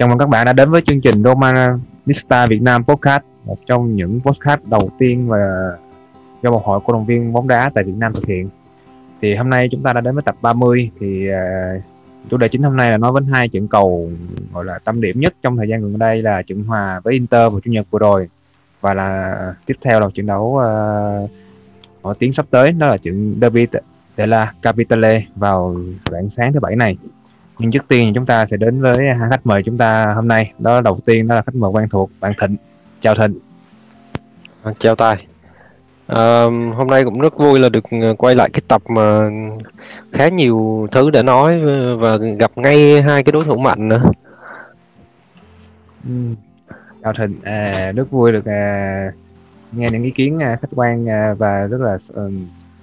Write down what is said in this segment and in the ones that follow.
Chào mừng các bạn đã đến với chương trình Romanista Việt Nam Podcast, một trong những podcast đầu tiên và do một hội cổ động viên bóng đá tại Việt Nam thực hiện. Thì hôm nay chúng ta đã đến với tập 30 thì à, chủ đề chính hôm nay là nói đến hai trận cầu gọi là tâm điểm nhất trong thời gian gần đây là trận hòa với Inter vào chủ nhật vừa rồi và là tiếp theo là trận đấu uh, nổi tiếng sắp tới đó là trận Derby tại la Capitale vào rạng sáng thứ bảy này nhưng trước tiên chúng ta sẽ đến với hai khách mời chúng ta hôm nay. Đó đầu tiên đó là khách mời quen thuộc bạn Thịnh. Chào Thịnh. À, chào Tài. À, hôm nay cũng rất vui là được ờ, quay lại cái tập mà khá nhiều thứ để nói và gặp ngay hai cái đối thủ mạnh nữa. Ừ. chào Thịnh. À, rất vui được à, nghe những ý kiến à, khách quan à, và rất là uh,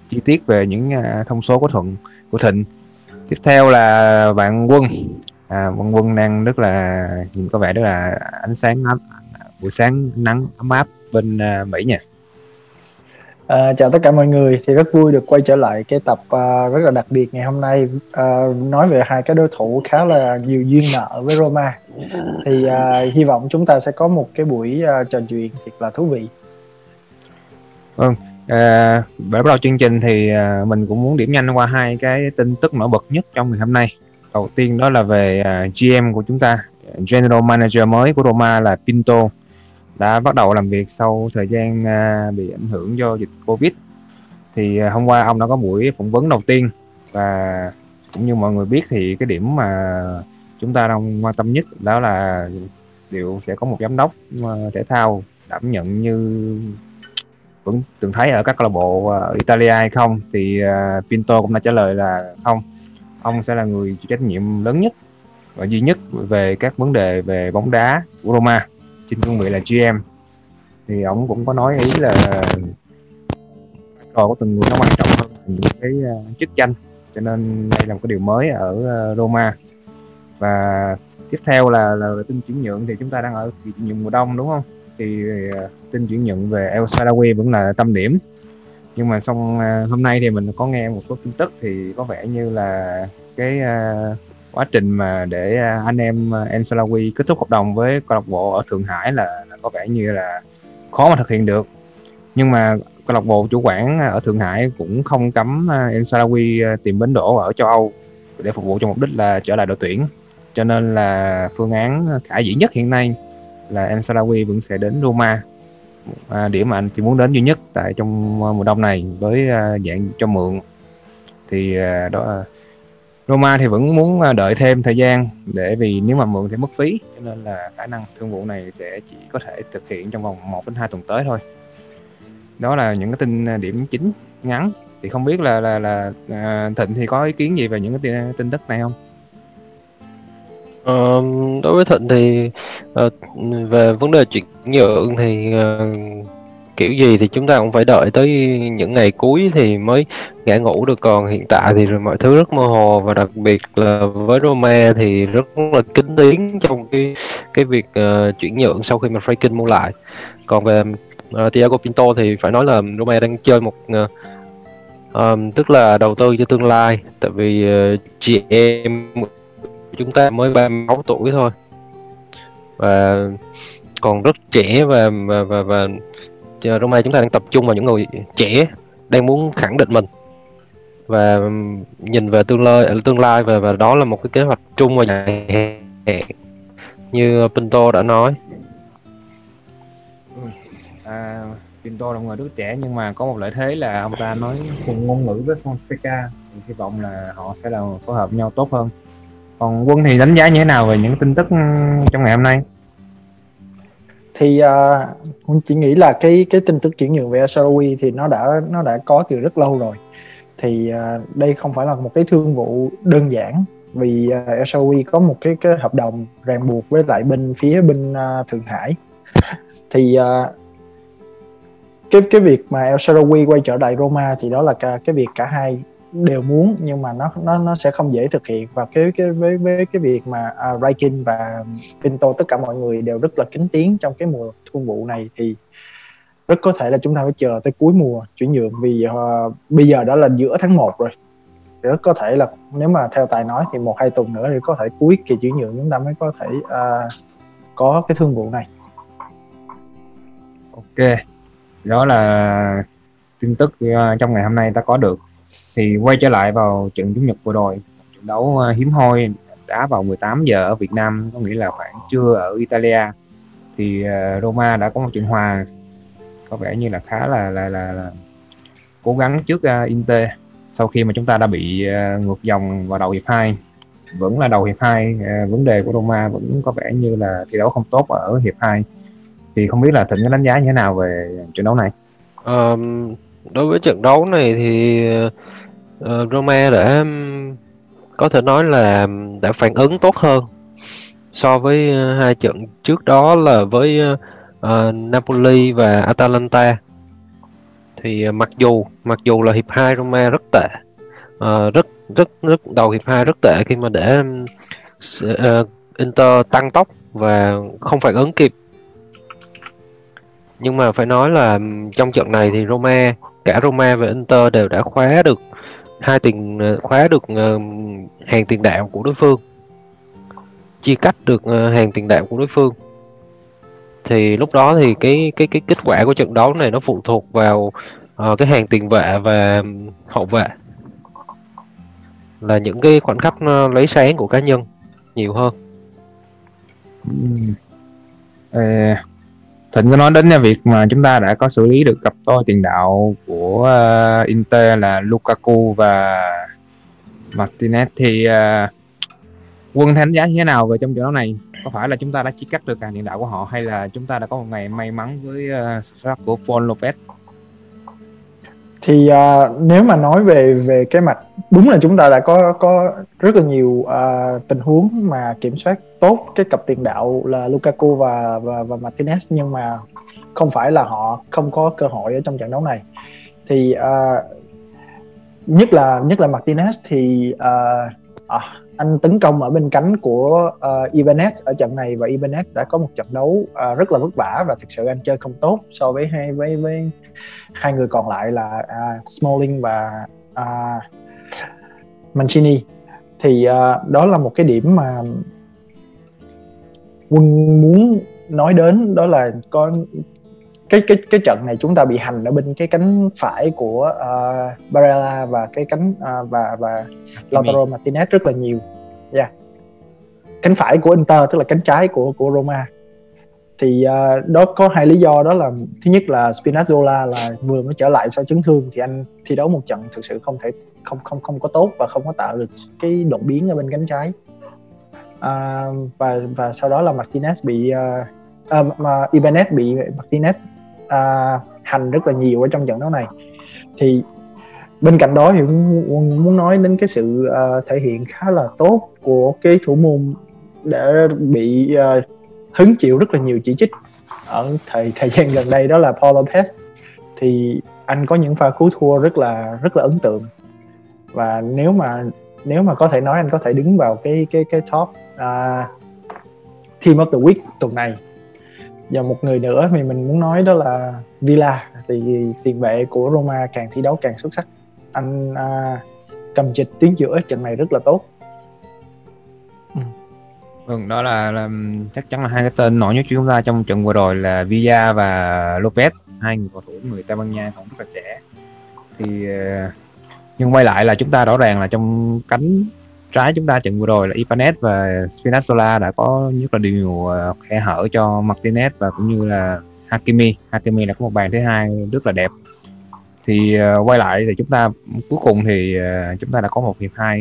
chi tiết về những à, thông số của Thuận của Thịnh tiếp theo là bạn Quân. À, bạn Quân đang rất là nhìn có vẻ rất là ánh sáng ấm buổi sáng nắng ấm áp bên uh, Mỹ nha. À, chào tất cả mọi người. Thì rất vui được quay trở lại cái tập uh, rất là đặc biệt ngày hôm nay. Uh, nói về hai cái đối thủ khá là nhiều duyên nợ với Roma. Thì uh, hy vọng chúng ta sẽ có một cái buổi uh, trò chuyện thật là thú vị. Vâng, À, để bắt đầu chương trình thì à, mình cũng muốn điểm nhanh qua hai cái tin tức nổi bật nhất trong ngày hôm nay. Đầu tiên đó là về ờ, à, GM của chúng ta, General Manager mới của Roma là Pinto đã bắt đầu làm việc sau thời gian à, bị ảnh hưởng do dịch Covid. Thì à, hôm qua ông đã có buổi phỏng vấn đầu tiên và cũng như mọi người biết thì cái điểm mà chúng ta đang quan tâm nhất đó là liệu sẽ có một giám đốc thể thao đảm nhận như vẫn từng thấy ở các câu lạc bộ ờ, Italia hay không thì uh, Pinto cũng đã trả lời là không. Ông sẽ là người chịu trách nhiệm lớn nhất và duy nhất về các vấn đề về bóng đá của Roma. Trên cương vị là GM thì ông cũng có nói ý là trò của từng người nó quan trọng hơn những cái uh, chức danh. Cho nên đây là một cái điều mới ở uh, Roma. Và tiếp theo là là tin chuyển nhượng thì chúng ta đang ở kỳ chuyển nhượng mùa đông đúng không? Thì uh, tin chuyển nhận về El Sadawi vẫn là tâm điểm. Nhưng mà xong à, hôm nay thì mình có nghe một số tin tức thì có vẻ như là cái uh, quá trình mà để à, anh em El Salawi kết thúc hợp đồng với câu lạc bộ ở Thượng Hải là, là có vẻ như là khó mà thực hiện được. Nhưng mà câu lạc bộ chủ quản ở Thượng Hải cũng không cấm El Salawi tìm bến đỗ ở châu Âu để phục vụ cho mục đích là trở lại đội tuyển. Cho nên là phương án khả dĩ nhất hiện nay là El Salawi vẫn sẽ đến Roma à, điểm mà anh chỉ muốn đến duy nhất tại trong à, mùa đông này với à, dạng cho mượn. Thì à, đó à, Roma thì vẫn muốn à, đợi thêm thời gian để vì nếu mà mượn thì mất phí cho nên là khả năng thương vụ này sẽ chỉ có thể thực hiện trong vòng 1 đến 2 tuần tới thôi. Đó là những cái tin à, điểm chính ngắn. Thì không biết là là là à, Thịnh thì có ý kiến gì về những cái tin, à, tin tức này không? Ờ, đối với Thịnh thì uh, về vấn đề chuyển nhượng thì uh, kiểu gì thì chúng ta cũng phải đợi tới những ngày cuối thì mới ngã ngủ được. Còn hiện tại thì mọi thứ rất mơ hồ và đặc biệt là với Roma thì rất là kín tiếng trong cái cái việc uh, chuyển nhượng sau khi mà Franklin mua lại. Còn về uh, Thiago Pinto thì phải nói là Roma đang chơi một uh, um, tức là đầu tư cho tương lai. Tại vì uh, GM chúng ta mới 36 tuổi thôi. Và còn rất trẻ và và và, và này chúng ta đang tập trung vào những người trẻ đang muốn khẳng định mình. Và nhìn về tương lai à, tương lai và và đó là một cái kế hoạch chung và dài hạn như Pinto đã nói. À, Pinto là người rất trẻ nhưng mà có một lợi thế là ông ta nói cùng ngôn ngữ với Fonseca. Hy vọng là họ sẽ là phối hợp nhau tốt hơn còn quân thì đánh giá như thế nào về những tin tức trong ngày hôm nay? Thì uh, quân chỉ nghĩ là cái cái tin tức chuyển nhượng về Asarawi thì nó đã nó đã có từ rất lâu rồi. Thì uh, đây không phải là một cái thương vụ đơn giản vì à, uh, Asarawi có một cái cái hợp đồng ràng buộc với lại bên phía bên uh, Thượng Hải. Thì uh, cái cái việc mà El Shaarawy quay trở lại Roma thì đó là cả, cái việc cả hai đều muốn nhưng mà nó nó nó sẽ không dễ thực hiện. Và cái cái với với cái việc mà uh, Raikin và Pinto tất cả mọi người đều rất là kính tiếng trong cái mùa thương vụ này thì rất có thể là chúng ta phải chờ tới cuối mùa chuyển nhượng. Vì uh, bây giờ đã là giữa tháng 1 rồi. Rất có thể là nếu mà theo tài nói thì một hai tuần nữa thì có thể cuối kỳ chuyển nhượng chúng ta mới có thể uh, có cái thương vụ này. Ok. Đó là tin tức uh, trong ngày hôm nay ta có được thì quay trở lại vào trận chủ nhật vừa rồi. Trận đấu ờ, hiếm hoi đá vào 18 giờ ở Việt Nam có nghĩa là khoảng trưa ở Italia. Thì ờ, Roma đã có một trận hòa có vẻ như là khá là là là, là cố gắng trước uh, Inter. Sau khi mà chúng ta đã bị uh, ngược dòng vào đầu hiệp 2 vẫn là đầu hiệp 2 uh, vấn đề của Roma vẫn có vẻ như là thi đấu không tốt ở hiệp 2 thì không biết là Thịnh có đánh giá như thế nào về trận đấu này? Um, đối với trận đấu này thì uh, Roma đã có thể nói là đã phản ứng tốt hơn so với uh, hai trận trước đó là với uh, Napoli và Atalanta. Thì uh, mặc dù mặc dù là hiệp 2 Roma rất tệ uh, rất rất rất đầu hiệp 2 rất tệ khi mà để uh, Inter tăng tốc và không phản ứng kịp. Nhưng mà phải nói là trong trận này thì Roma cả Roma và Inter đều đã khóa được hai tiền ờ, khóa được ờ, hàng tiền đạo của đối phương chia cắt được ờ, hàng tiền đạo của đối phương thì lúc đó thì cái cái cái kết quả của trận đấu này nó phụ thuộc vào uh, cái hàng tiền vệ và hậu vệ là những cái khoảnh khắc lấy sáng của cá nhân nhiều hơn. Ừ. Thịnh có nói đến việc mà chúng ta đã có xử lý được cặp đôi tiền đạo của uh, Inter là Lukaku và Martinez thì uh, quân đánh giá như thế nào về trong trận đấu này? Có phải là chúng ta đã chia cắt được hàng tiền đạo của họ hay là chúng ta đã có một ngày may mắn với ờ, uh, xuất sắc của Paul Lopez? Thì uh, nếu mà nói về về cái mặt đúng là chúng ta đã có có rất là nhiều uh, tình huống mà kiểm soát tốt cái cặp tiền đạo là Lukaku và và, và Martinez nhưng mà không phải là họ không có cơ hội ở trong trận đấu này. Thì uh, nhất là nhất là Martinez thì uh, à, anh tấn công ở bên cánh của uh, Ibanez ở trận này và Ibanez đã có một trận đấu uh, rất là vất vả và thực sự anh chơi không tốt so với hai với với hai người còn lại là uh, Smalling và uh, Mancini. Thì uh, đó là một cái điểm mà quân muốn nói đến đó là có cái cái cái trận này chúng ta bị hành ở bên cái cánh phải của uh, Barella và cái cánh uh, và và Lautaro Martinez rất là nhiều. Yeah. Cánh phải của Inter tức là cánh trái của của Roma. Thì uh, đó có hai lý do đó là thứ nhất là Spinazzola là vừa mới trở lại sau chấn thương thì anh thi đấu một trận thực sự không thể không không không có tốt và không có tạo được cái đột biến ở bên cánh trái. Uh, và và sau đó là Martinez bị uh, uh, mà Ibanez bị Martinez uh, hành rất là nhiều ở trong trận đấu này. Thì bên cạnh đó thì muốn, muốn nói đến cái sự uh, thể hiện khá là tốt của cái thủ môn đã bị uh, hứng chịu rất là nhiều chỉ trích ở thời thời gian gần đây đó là Paul Lopez. Thì anh có những pha cứu thua rất là rất là ấn tượng. Và nếu mà nếu mà có thể nói anh có thể đứng vào cái cái cái top uh, team of the week tuần này và một người nữa thì mình muốn nói đó là Villa thì tiền vệ của Roma càng thi đấu càng xuất sắc. Anh à, cầm trịch tuyến giữa trận này rất là tốt. Ừ. vâng đó là, là chắc chắn là hai cái tên nổi nhất của chúng ta trong trận vừa rồi là Villa và Lopez. Hai người cầu thủ người Tây Ban Nha cũng rất là trẻ. Thì ờ, nhưng quay lại là chúng ta rõ ràng là trong cánh trái chúng ta trận vừa rồi là Ibanez và Spinazzola đã có nhất là điều ờ, khe hở cho Martinez và cũng như là Hakimi. Hakimi là có một bàn thứ hai rất là đẹp. Thì uh, quay lại thì chúng ta cuối cùng thì uh, chúng ta đã có một hiệp hai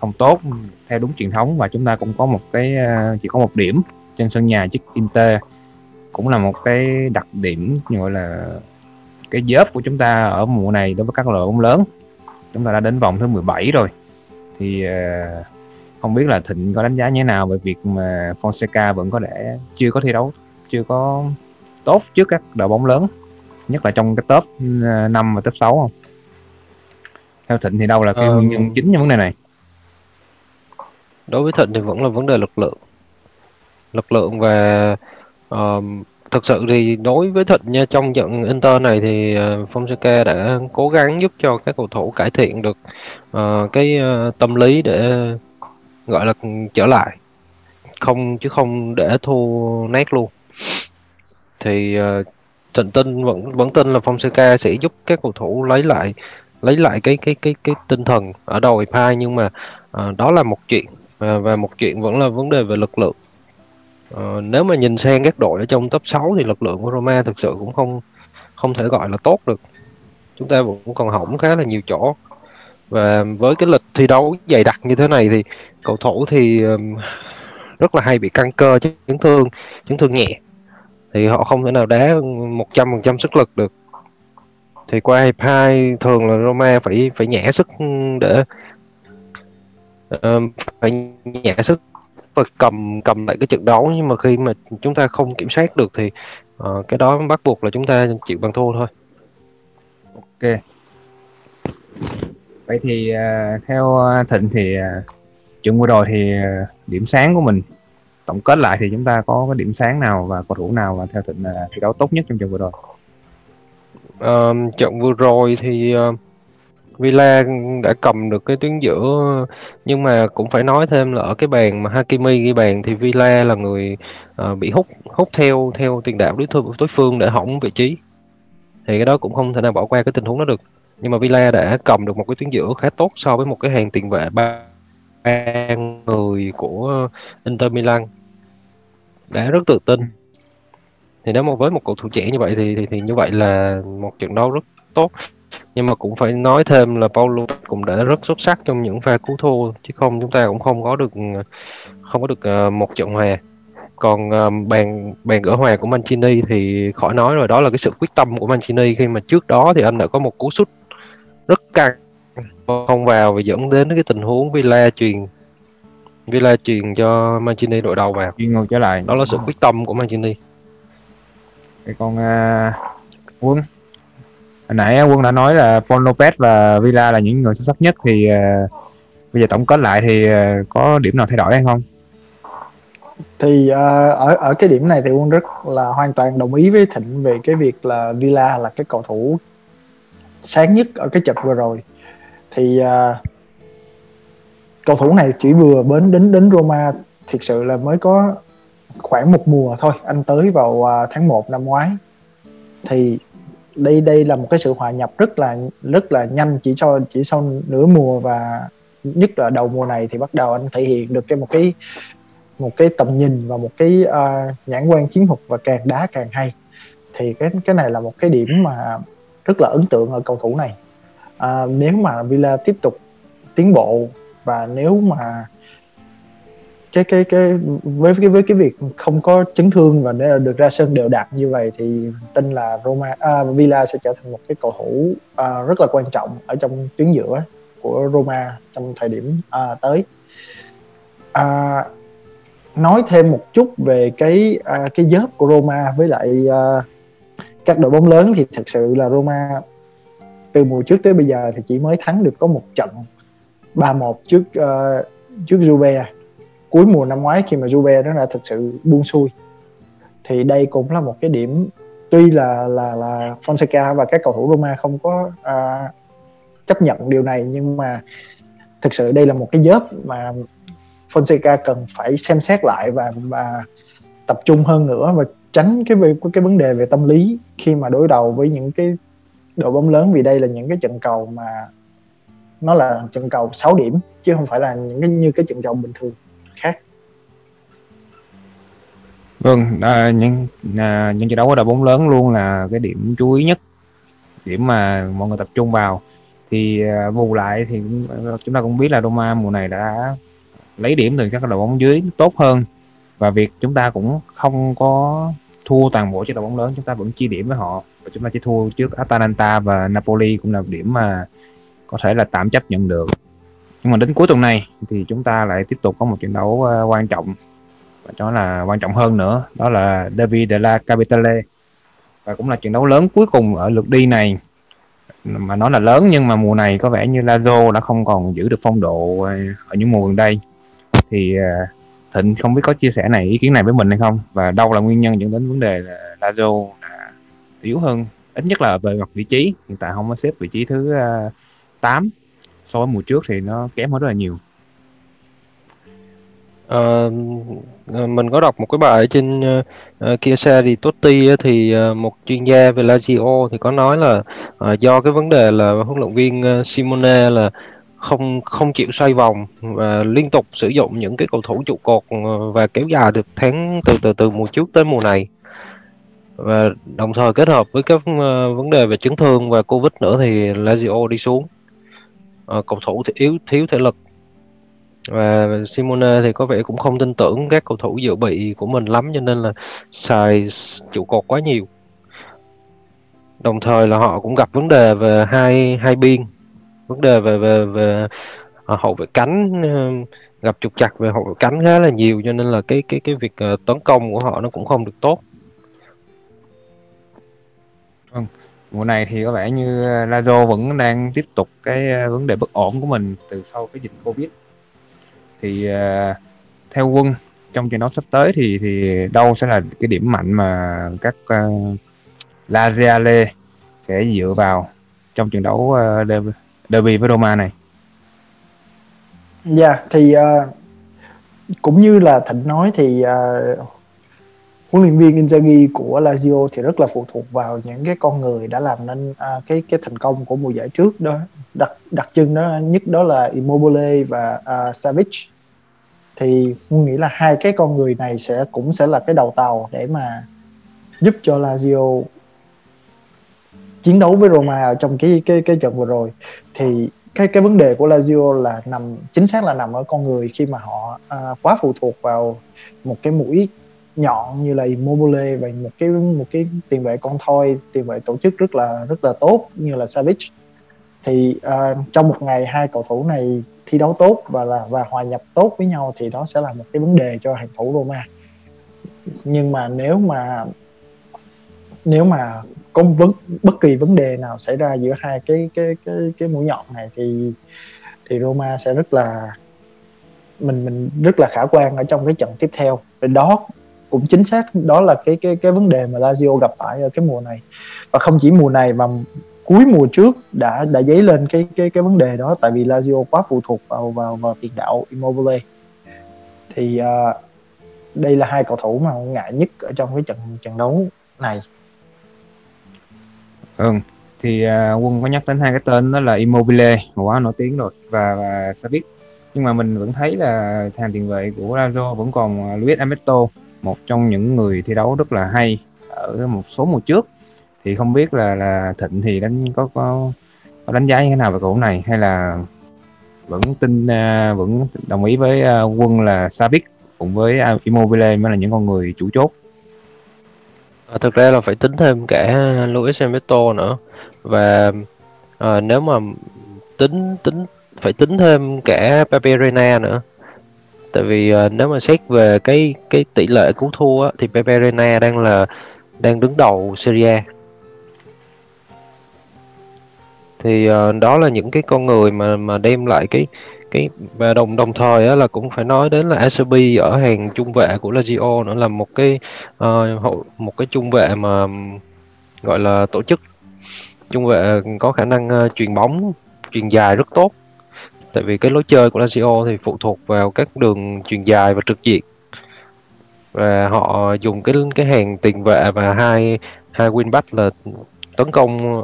không tốt theo đúng truyền thống và chúng ta cũng có một cái uh, chỉ có một điểm trên sân nhà trước Inter. Cũng là một cái đặc điểm gọi là cái dớp của chúng ta ở mùa này đối với các đội bóng lớn. Chúng ta đã đến vòng thứ 17 rồi thì uh, không biết là thịnh có đánh giá như thế nào về việc mà Fonseca vẫn có thể chưa có thi đấu chưa có tốt trước các đội bóng lớn nhất là trong cái top 5 ờ, và top 6 không? Theo thịnh thì đâu là cái nguyên nhân chính trong vấn đề này? Đối với thịnh thì vẫn là vấn đề lực lượng. Lực lượng và uh, thực sự thì đối với Thịnh nha trong trận Inter này thì uh, Fonseca đã cố gắng giúp cho các cầu thủ cải thiện được uh, cái uh, tâm lý để gọi là trở lại. Không chứ không để thua nát luôn. Thì uh, Thịnh tin vẫn vẫn tin là Fonseca sẽ giúp các cầu thủ lấy lại lấy lại cái cái cái cái tinh thần ở đầu hiệp hai nhưng mà uh, đó là một chuyện. Và, và một chuyện vẫn là vấn đề về lực lượng. Ờ, nếu mà nhìn sang các đội ở trong top 6 thì lực lượng của Roma thực sự cũng không không thể gọi là tốt được. Chúng ta vẫn còn hỏng khá là nhiều chỗ. Và với cái lịch thi đấu dày đặc như thế này thì cầu thủ thì um, rất là hay bị căng cơ chấn thương, chấn thương nhẹ. Thì họ không thể nào đá 100% sức lực được. Thì qua hiệp 2 thường là Roma phải phải nhẹ sức để um, phải nhẹ sức và cầm cầm lại cái trận đấu nhưng mà khi mà chúng ta không kiểm soát được thì uh, cái đó bắt buộc là chúng ta chịu bằng thua thôi. Ok. Vậy thì uh, theo Thịnh thì uh, trận vừa rồi thì uh, điểm sáng của mình tổng kết lại thì chúng ta có cái điểm sáng nào và cầu thủ nào và theo Thịnh là thi đấu tốt nhất trong trận vừa rồi? Uh, trận vừa rồi thì uh, Villa đã cầm được cái tuyến giữa nhưng mà cũng phải nói thêm là ở cái bàn mà Hakimi ghi bàn thì Villa là người uh, bị hút hút theo theo tiền đạo đối thủ đối phương để hỏng vị trí. Thì cái đó cũng không thể nào bỏ qua cái tình huống đó được. Nhưng mà Villa đã cầm được một cái tuyến giữa khá tốt so với một cái hàng tiền vệ ba người của Inter Milan. Đã rất tự tin. Thì nếu mà với một cầu thủ trẻ như vậy thì thì, thì như vậy là một trận đấu rất tốt nhưng mà cũng phải nói thêm là Paulo cũng đã rất xuất sắc trong những pha cứu thua chứ không chúng ta cũng không có được không có được uh, một trận hòa. Còn uh, bàn bàn gỡ hòa của Mancini thì khỏi nói rồi đó là cái sự quyết tâm của Mancini. Khi mà trước đó thì anh đã có một cú sút rất căng không vào và dẫn đến cái tình huống Villa truyền Villa truyền cho Mancini đội đầu vào. Chuyên ngược trở lại. Đó là sự quyết tâm của Mancini. Còn uh, Quân hồi nãy quân đã nói là Paul Lopez và Villa là những người xuất sắc nhất thì uh, bây giờ tổng kết lại thì uh, có điểm nào thay đổi hay không? Thì uh, ở ở cái điểm này thì quân rất là hoàn toàn đồng ý với thịnh về cái việc là Villa là cái cầu thủ sáng nhất ở cái trận vừa rồi. Thì uh, cầu thủ này chỉ vừa đến đến đến Roma thực sự là mới có khoảng một mùa thôi anh tới vào uh, tháng 1 năm ngoái. Thì đây đây là một cái sự hòa nhập rất là rất là nhanh. Chỉ sau chỉ sau nửa mùa và nhất là đầu mùa này thì bắt đầu anh thể hiện được cái một cái một cái tầm nhìn và một cái uh, nhãn quan chiến thuật và càng đá càng hay. Thì cái cái này là một cái điểm mà rất là ấn tượng ở cầu thủ này. À, nếu mà Villa tiếp tục tiến bộ và nếu mà cái cái cái với cái với cái việc không có chấn thương và để được ra sân đều đặn như vậy thì tin là Roma à, Villa sẽ trở thành một cái cầu thủ à, rất là quan trọng ở trong tuyến giữa của Roma trong thời điểm à, tới. À, nói thêm một chút về cái à, cái dớp của Roma với lại à, các đội bóng lớn thì thật sự là Roma từ mùa trước tới bây giờ thì chỉ mới thắng được có một trận 3-1 trước uh, trước Juve cuối mùa năm ngoái khi mà Juve nó đã thực sự buông xuôi. Thì đây cũng là một cái điểm tuy là là là Fonseca và các cầu thủ Roma không có uh, chấp nhận điều này nhưng mà thực sự đây là một cái dớp mà Fonseca cần phải xem xét lại và và tập trung hơn nữa và tránh cái cái vấn đề về tâm lý khi mà đối đầu với những cái đội bóng lớn vì đây là những cái trận cầu mà nó là trận cầu 6 điểm chứ không phải là những cái như cái trận cầu bình thường khác. Vâng à, những à, những trận đấu ở đội bóng lớn luôn là cái điểm chú ý nhất điểm mà mọi người tập trung vào. Thì à, bù lại thì chúng ta cũng biết là Roma mùa này đã lấy điểm từ các đội bóng dưới tốt hơn. Và việc chúng ta cũng không có thua toàn bộ cho đội bóng lớn chúng ta vẫn chia điểm với họ. Và chúng ta chỉ thua trước Atalanta và Napoli cũng là điểm mà có thể là tạm chấp nhận được nhưng mà đến cuối tuần này thì chúng ta lại tiếp tục có một trận đấu uh, quan trọng. Và đó là quan trọng hơn nữa đó là Derby de la Capitale. Và cũng là trận đấu lớn cuối cùng ở lượt đi này. Mà nó là lớn nhưng mà mùa này có vẻ như Lazio đã không còn giữ được phong độ ờ, ở những mùa gần đây. Thì uh, Thịnh không biết có chia sẻ này ý kiến này với mình hay không? Và đâu là nguyên nhân dẫn đến vấn đề là Lazio yếu hơn ít nhất là về mặt vị trí. Hiện tại không có xếp vị trí thứ uh, 8 so với mùa trước thì nó kém hơn rất là nhiều. À, mình có đọc một cái bài ở trên uh, xe thì Totti thì uh, một chuyên gia về Lazio thì có nói là uh, do cái vấn đề là huấn luyện viên uh, Simone là không không chịu xoay vòng và liên tục sử dụng những cái cầu thủ trụ cột và kéo dài được tháng từ từ từ mùa trước tới mùa này. Và đồng thời kết hợp với các vấn đề về chấn thương và covid nữa thì Lazio đi xuống uh, cầu thủ thì yếu thiếu thể lực. Và Simone thì có vẻ cũng không tin tưởng các cầu thủ dự bị của mình lắm cho nên là xài trụ cột quá nhiều. Đồng thời là họ cũng gặp vấn đề về hai hai biên vấn đề về về về à, hậu vệ cánh ờ, gặp trục chặt về hậu vệ cánh khá là nhiều cho nên là cái cái cái việc ờ, tấn công của họ nó cũng không được tốt. Vâng, mùa này thì có vẻ như ờ, Lazio vẫn đang tiếp tục cái ờ, vấn đề bất ổn của mình từ sau cái dịch Covid. Thì uh, theo quân trong trận đấu sắp tới thì thì đâu sẽ là cái điểm mạnh mà các uh, Laziale sẽ dựa vào trong trận đấu uh, derby, derby với Roma này? Dạ, yeah, thì uh, cũng như là Thịnh nói thì uh, huấn luyện viên Inzaghi của Lazio thì rất là phụ thuộc vào những cái con người đã làm nên à, cái cái thành công của mùa giải trước đó. Đặc đặc trưng đó nhất đó là Immobile và à, Savic. Thì tôi nghĩ là hai cái con người này sẽ cũng sẽ là cái đầu tàu để mà giúp cho Lazio chiến đấu với Roma ở trong cái cái cái trận vừa rồi. Thì cái cái vấn đề của Lazio là nằm chính xác là nằm ở con người khi mà họ à, quá phụ thuộc vào một cái mũi nhọn như là Immobile và một cái một cái tiền vệ con thoi tiền vệ tổ chức rất là rất là tốt như là Savage thì uh, trong một ngày hai cầu thủ này thi đấu tốt và là và hòa nhập tốt với nhau thì đó sẽ là một cái vấn đề cho hàng thủ Roma. Nhưng mà nếu mà nếu mà có vấn bất kỳ vấn đề nào xảy ra giữa hai cái cái cái cái mũi nhọn này thì thì Roma sẽ rất là mình mình rất là khả quan ở trong cái trận tiếp theo. Và đó cũng chính xác đó là cái cái cái vấn đề mà Lazio gặp phải ở cái mùa này. Và không chỉ mùa này mà cuối mùa trước đã đã dấy lên cái cái cái vấn đề đó tại vì Lazio quá phụ thuộc vào vào vào tiền đạo Immobile. Thì uh, đây là hai cầu thủ mà ngại nhất ở trong cái trận trận đấu này. Ừ thì uh, quân có nhắc đến hai cái tên đó là Immobile quá nổi tiếng rồi và và Savic. Nhưng mà mình vẫn thấy là hàng tiền vệ của Lazio vẫn còn à, Luis Alberto một trong những người thi đấu rất là hay ở một số mùa trước. Thì không biết là là Thịnh thì đánh có có, có đánh giá như thế nào về cầu này? Hay là vẫn tin uh, vẫn đồng ý với uh, quân là Savic cùng với à, Immobile mới là những con người chủ chốt? À, thực ra là phải tính thêm cả Luis Alberto nữa. Và à, nếu mà tính tính phải tính thêm cả Pepe Reina nữa tại vì uh, nếu mà xét về cái cái tỷ lệ cứu thua á, thì Pepe Reina đang là đang đứng đầu Serie A. Thì uh, đó là những cái con người mà mà đem lại cái cái và đồng đồng thời á, là cũng phải nói đến là ACB ở hàng trung vệ của Lazio nữa là một cái uh, một cái trung vệ mà gọi là tổ chức. Trung vệ có khả năng uh, truyền bóng truyền dài rất tốt tại vì cái lối chơi của Lazio thì phụ thuộc vào các đường truyền dài và trực diện. Và họ dùng cái cái hàng tiền vệ và hai hai winback là tấn công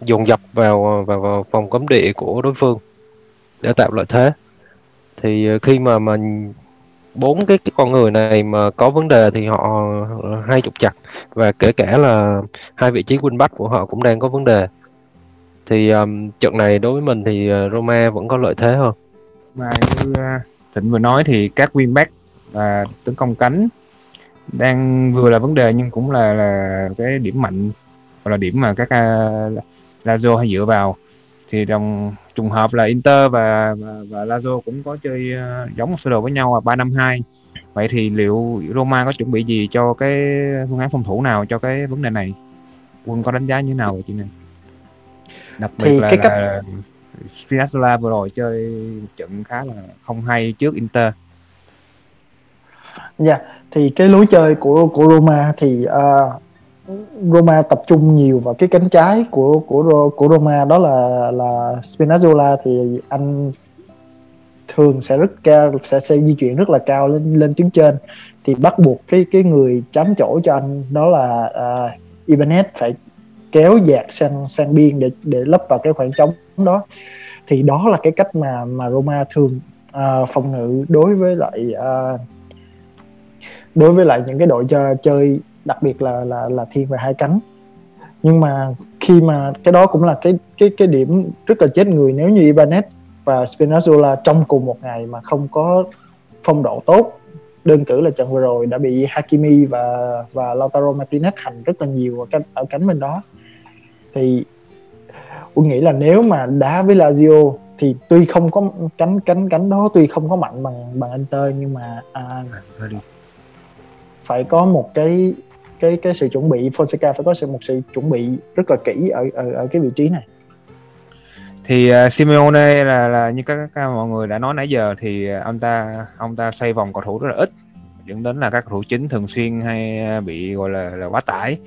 dồn dập vào, vào vào phòng cấm địa của đối phương để tạo lợi thế. Thì ờ, khi mà mà bốn cái cái con người này mà có vấn đề thì họ hay trục chặt. Và kể cả là hai vị trí wingback của họ cũng đang có vấn đề thì um, trận này đối với mình thì uh, Roma vẫn có lợi thế hơn mà như uh, Thịnh vừa nói thì các wingback và tấn công cánh đang vừa là vấn đề nhưng cũng là là cái điểm mạnh hoặc là điểm mà các uh, Lazio hay dựa vào. Thì đồng trùng hợp là Inter và và, và Lazio cũng có chơi uh, giống một sơ đồ với nhau là ba năm hai. Vậy thì liệu Roma có chuẩn bị gì cho cái phương án phòng thủ nào cho cái vấn đề này? Quân có đánh giá như thế nào về chuyện này? Đặc biệt thì là, cái cách... là Spinazzola vừa rồi chơi một trận khá là không hay trước Inter. Dạ, thì cái lối chơi của của Roma thì uh, Roma tập trung nhiều vào cái cánh trái của của của Roma đó là là Spinazzola thì anh thường sẽ rất cao sẽ sẽ di chuyển rất là cao lên lên tuyến trên. Thì bắt buộc cái cái người chám chỗ cho anh đó là uh, Ibanez phải kéo dạt sang sang biên để để lấp vào cái khoảng trống đó. Thì đó là cái cách mà mà Roma thường uh, phòng ngự đối với lại uh, đối với lại những cái đội chơi, chơi đặc biệt là là là thiên về hai cánh. Nhưng mà khi mà cái đó cũng là cái cái cái điểm rất là chết người nếu như Ibanez và Spinazzola trong cùng một ngày mà không có phong độ tốt. Đơn cử là trận vừa rồi đã bị Hakimi và và Lautaro Martinez hành rất là nhiều ở cánh ở cánh bên đó thì tôi nghĩ là nếu mà đá với Lazio thì tuy không có cánh cánh cánh đó tuy không có mạnh bằng bằng Inter nhưng mà à, phải có một cái cái cái sự chuẩn bị. Fonseca phải có sự một sự chuẩn bị rất là kỹ ở ở, ở cái vị trí này. Thì uh, Simeone là là như các, các mọi người đã nói nãy giờ thì ông ta ông ta xây vòng cầu thủ rất là ít. Dẫn đến là các cầu thủ chính thường xuyên hay bị gọi là là quá tải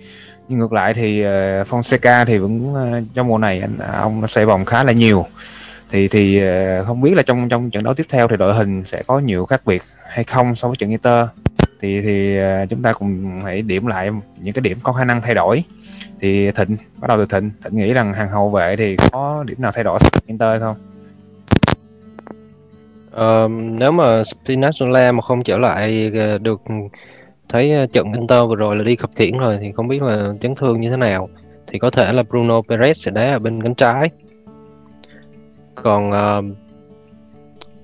nhưng ngược lại thì uh, Fonseca thì vẫn ờ, uh, trong mùa này anh à, ông xây vòng khá là nhiều. Thì thì uh, không biết là trong trong trận đấu tiếp theo thì đội hình sẽ có nhiều khác biệt hay không so với trận Inter. Thì thì uh, chúng ta cùng hãy điểm lại những cái điểm có khả năng thay đổi. Thì thịnh bắt đầu từ thịnh. Thịnh nghĩ rằng hàng hậu vệ thì có điểm nào thay đổi so với Inter không? Uh, nếu mà Spinazzola mà không trở lại được thấy ờ, trận Inter vừa rồi là đi khập khiễng rồi thì không biết là chấn thương như thế nào. Thì có thể là Bruno Perez sẽ đá ở bên cánh trái. Còn uh,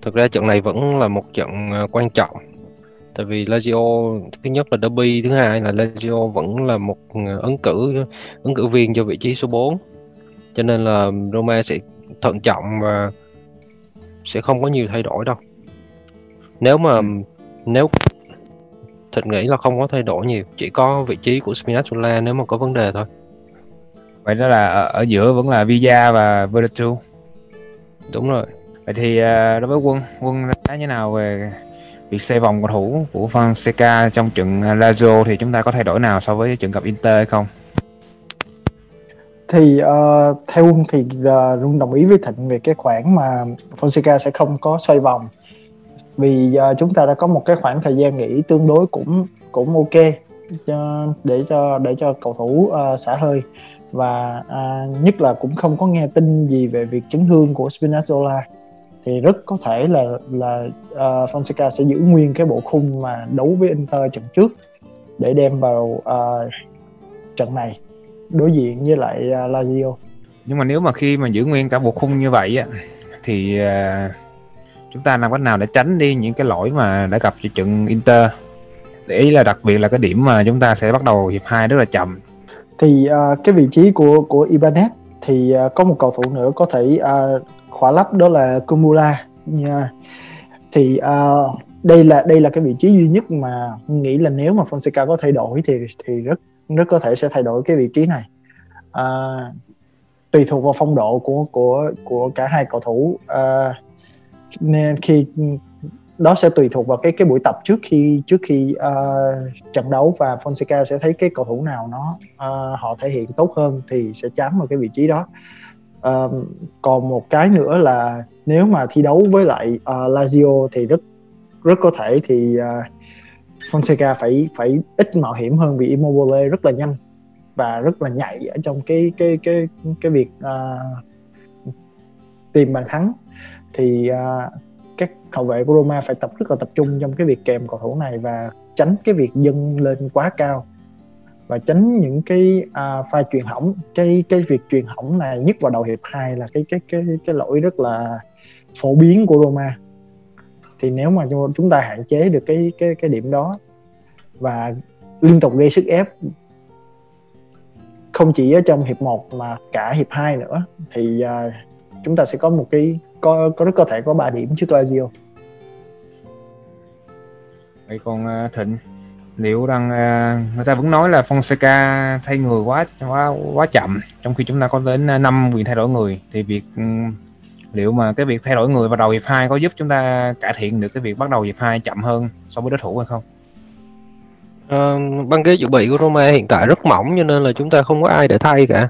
thực ra trận này vẫn là một trận quan trọng. Tại vì Lazio thứ nhất là derby thứ hai là Lazio vẫn là một ứng cử ứng cử viên cho vị trí số 4 cho nên là Roma sẽ thận trọng và sẽ không có nhiều thay đổi đâu. Nếu mà ừ. nếu Thịnh nghĩ là không có thay đổi nhiều chỉ có vị trí của Spinazzola nếu mà có vấn đề thôi. Vậy đó là ở, ở giữa vẫn là Villa và Vertu đúng rồi. Vậy thì uh, đối với quân quân thấy như nào về việc xây vòng cầu thủ của Fonseca trong trận Lazio thì chúng ta có thay đổi nào so với trận gặp Inter hay không? Thì uh, theo Quân thì uh, Rung đồng ý với Thịnh về cái khoản mà Fonseca sẽ không có xoay vòng vì uh, chúng ta đã có một cái khoảng thời gian nghỉ tương đối cũng cũng ok cho, để cho để cho cầu thủ uh, xả hơi. Và uh, nhất là cũng không có nghe tin gì về việc chấn thương của Spinazzola. Thì rất có thể là là uh, Fonseca sẽ giữ nguyên cái bộ khung mà đấu với Inter trận trước để đem vào uh, trận này đối diện với lại uh, Lazio. Nhưng mà nếu mà khi mà giữ nguyên cả bộ khung như vậy á thì uh, chúng ta làm cách nào để tránh đi những cái lỗi mà đã gặp cho trận Inter? Để ý là đặc biệt là cái điểm mà chúng ta sẽ bắt đầu hiệp 2 rất là chậm. Thì uh, cái vị trí của của Ibanez thì uh, có một cầu thủ nữa có thể à, uh, khóa lấp đó là Kumula. Nha. Thì uh, đây là đây là cái vị trí duy nhất mà nghĩ là nếu mà Fonseca có thay đổi thì thì rất rất có thể sẽ thay đổi cái vị trí này. Uh, tùy thuộc vào phong độ của của của cả hai cầu thủ. Uh, nên khi đó sẽ tùy thuộc vào cái cái buổi tập trước khi trước khi uh, trận đấu và Fonseca sẽ thấy cái cầu thủ nào nó uh, họ thể hiện tốt hơn thì sẽ chám vào cái vị trí đó. Uh, còn một cái nữa là nếu mà thi đấu với lại uh, Lazio thì rất rất có thể thì uh, Fonseca phải phải ít mạo hiểm hơn vì Immobile rất là nhanh và rất là nhạy ở trong cái cái cái cái việc uh, tìm bàn thắng thì à, các hậu vệ của Roma phải tập rất là tập trung trong cái việc kèm cầu thủ này và tránh cái việc dâng lên quá cao. Và tránh những cái uh, pha truyền hỏng. Cái cái việc truyền hỏng này nhất vào đầu hiệp 2 là cái cái cái cái lỗi rất là phổ biến của Roma. Thì nếu mà chúng ta hạn chế được cái cái cái điểm đó và liên tục gây sức ép không chỉ ở trong hiệp 1 mà cả hiệp 2 nữa thì uh, chúng ta sẽ có một cái có có rất có thể có 3 điểm trước Lazio. Vậy còn uh, Thịnh liệu rằng uh, người ta vẫn nói là Fonseca thay người quá quá quá chậm trong khi chúng ta có đến 5 quyền thay đổi người thì việc um, liệu mà cái việc thay đổi người vào đầu hiệp 2 có giúp chúng ta cải thiện được cái việc bắt đầu hiệp 2 chậm hơn so với đối thủ hay không? Ờ, băng ghế dự bị của Roma hiện tại rất mỏng cho nên là chúng ta không có ai để thay cả.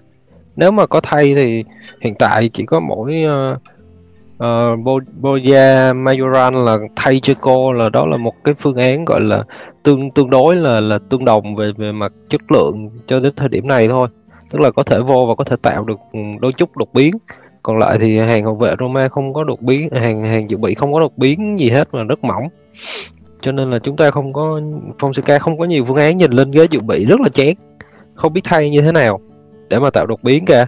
Nếu mà có thay thì hiện tại chỉ có mỗi uh, uh, Boya Majoran là thay cho cô là đó là một cái phương án gọi là tương tương đối là là tương đồng về về mặt chất lượng cho đến thời điểm này thôi. Tức là có thể vô và có thể tạo được đôi chút đột biến. Còn lại thì hàng hậu vệ Roma không có đột biến, hàng hàng dự bị không có đột biến gì hết mà rất mỏng cho nên là chúng ta không có Fonseca không có nhiều phương án nhìn lên ghế dự bị rất là chén. không biết thay như thế nào để mà tạo đột biến cả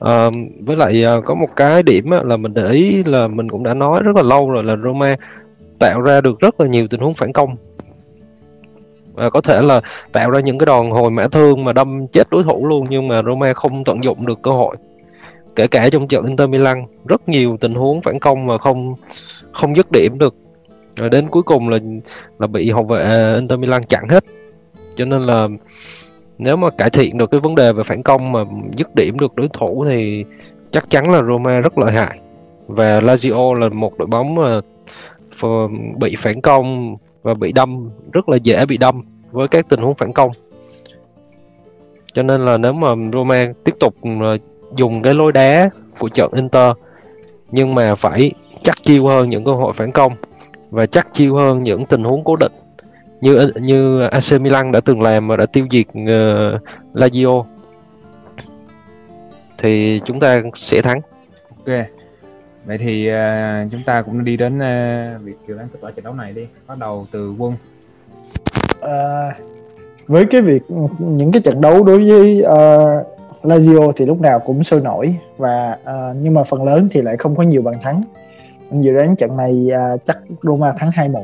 à, với lại à, có một cái điểm á, là mình để ý là mình cũng đã nói rất là lâu rồi là Roma tạo ra được rất là nhiều tình huống phản công. Và có thể là tạo ra những cái đòn hồi mã thương mà đâm chết đối thủ luôn nhưng mà Roma không tận dụng được cơ hội. Kể cả trong trận Inter Milan rất nhiều tình huống phản công mà không không dứt điểm được. Rồi đến cuối cùng là là bị hậu vệ ờ, Inter Milan chặn hết. Cho nên là nếu mà cải thiện được cái vấn đề về phản công mà dứt điểm được đối thủ thì chắc chắn là Roma rất lợi hại. Và Lazio là một đội bóng mà bị phản công và bị đâm, rất là dễ bị đâm với các tình huống phản công. Cho nên là nếu mà Roma tiếp tục ờ, dùng cái lối đá của trận Inter, nhưng mà phải chắc chiêu hơn những cơ hội phản công và chắc chiêu hơn những tình huống cố định như như AC Milan đã từng làm mà đã tiêu diệt uh, Lazio thì chúng ta sẽ thắng. Ok. Vậy thì uh, chúng ta cũng đi đến uh, việc dự đoán kết quả trận đấu này đi. Bắt đầu từ quân. Uh, với cái việc những cái trận đấu đối với uh, Lazio thì lúc nào cũng sôi nổi và uh, nhưng mà phần lớn thì lại không có nhiều bàn thắng dự đoán trận này à, chắc Roma thắng 2-1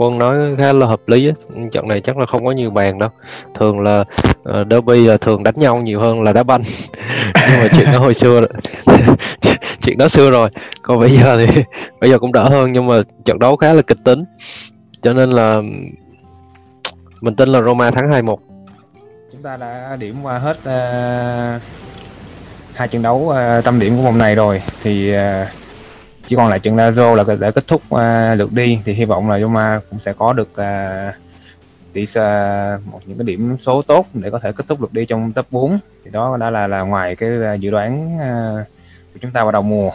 quân nói khá là hợp lý ấy. trận này chắc là không có nhiều bàn đâu. Thường là uh, derby là thường đánh nhau nhiều hơn là đá banh. Nhưng mà chuyện đó hồi xưa chuyện đó xưa rồi. Còn bây giờ thì bây giờ cũng đỡ hơn nhưng mà trận đấu khá là kịch tính. Cho nên là mình tin là Roma thắng 2-1 chúng ta đã điểm qua hết uh, hai trận đấu uh, tâm điểm của vòng này rồi. Thì uh, chỉ còn lại trận Lazio là để kết thúc uh, lượt đi. Thì hy vọng là Roma cũng sẽ có được uh, tỷ uh, một những cái điểm số tốt để có thể kết thúc lượt đi trong top 4 thì đó đã là là ngoài cái uh, dự đoán uh, của chúng ta vào đầu mùa.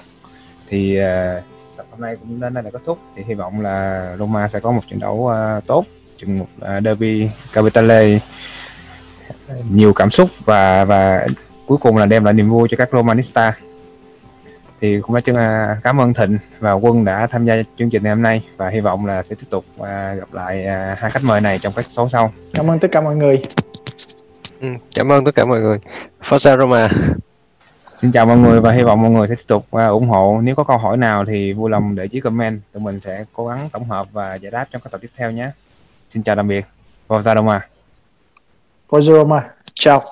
Thì uh, tập hôm nay cũng đến đây là kết thúc. Thì hy vọng là Roma sẽ có một trận đấu uh, tốt. Trận một uh, derby Capitale. Nhiều cảm xúc và và cuối cùng là đem lại niềm vui cho các Romanista thì cũng đã chân à, cảm ơn Thịnh và Quân đã tham gia chương trình ngày hôm nay và hy vọng là sẽ tiếp tục à, gặp lại à, hai khách mời này trong các số sau. Cảm ơn tất cả mọi người. Ừ, cảm ơn tất cả mọi người. Forza Roma. Xin chào mọi người và hy vọng mọi người sẽ tiếp tục ủng hộ. Nếu có câu hỏi nào thì vui lòng để dưới comment, tụi mình sẽ cố gắng tổng hợp và giải đáp trong các tập tiếp theo nhé. Xin chào tạm biệt. Forza Roma. Forza Roma. Ciao.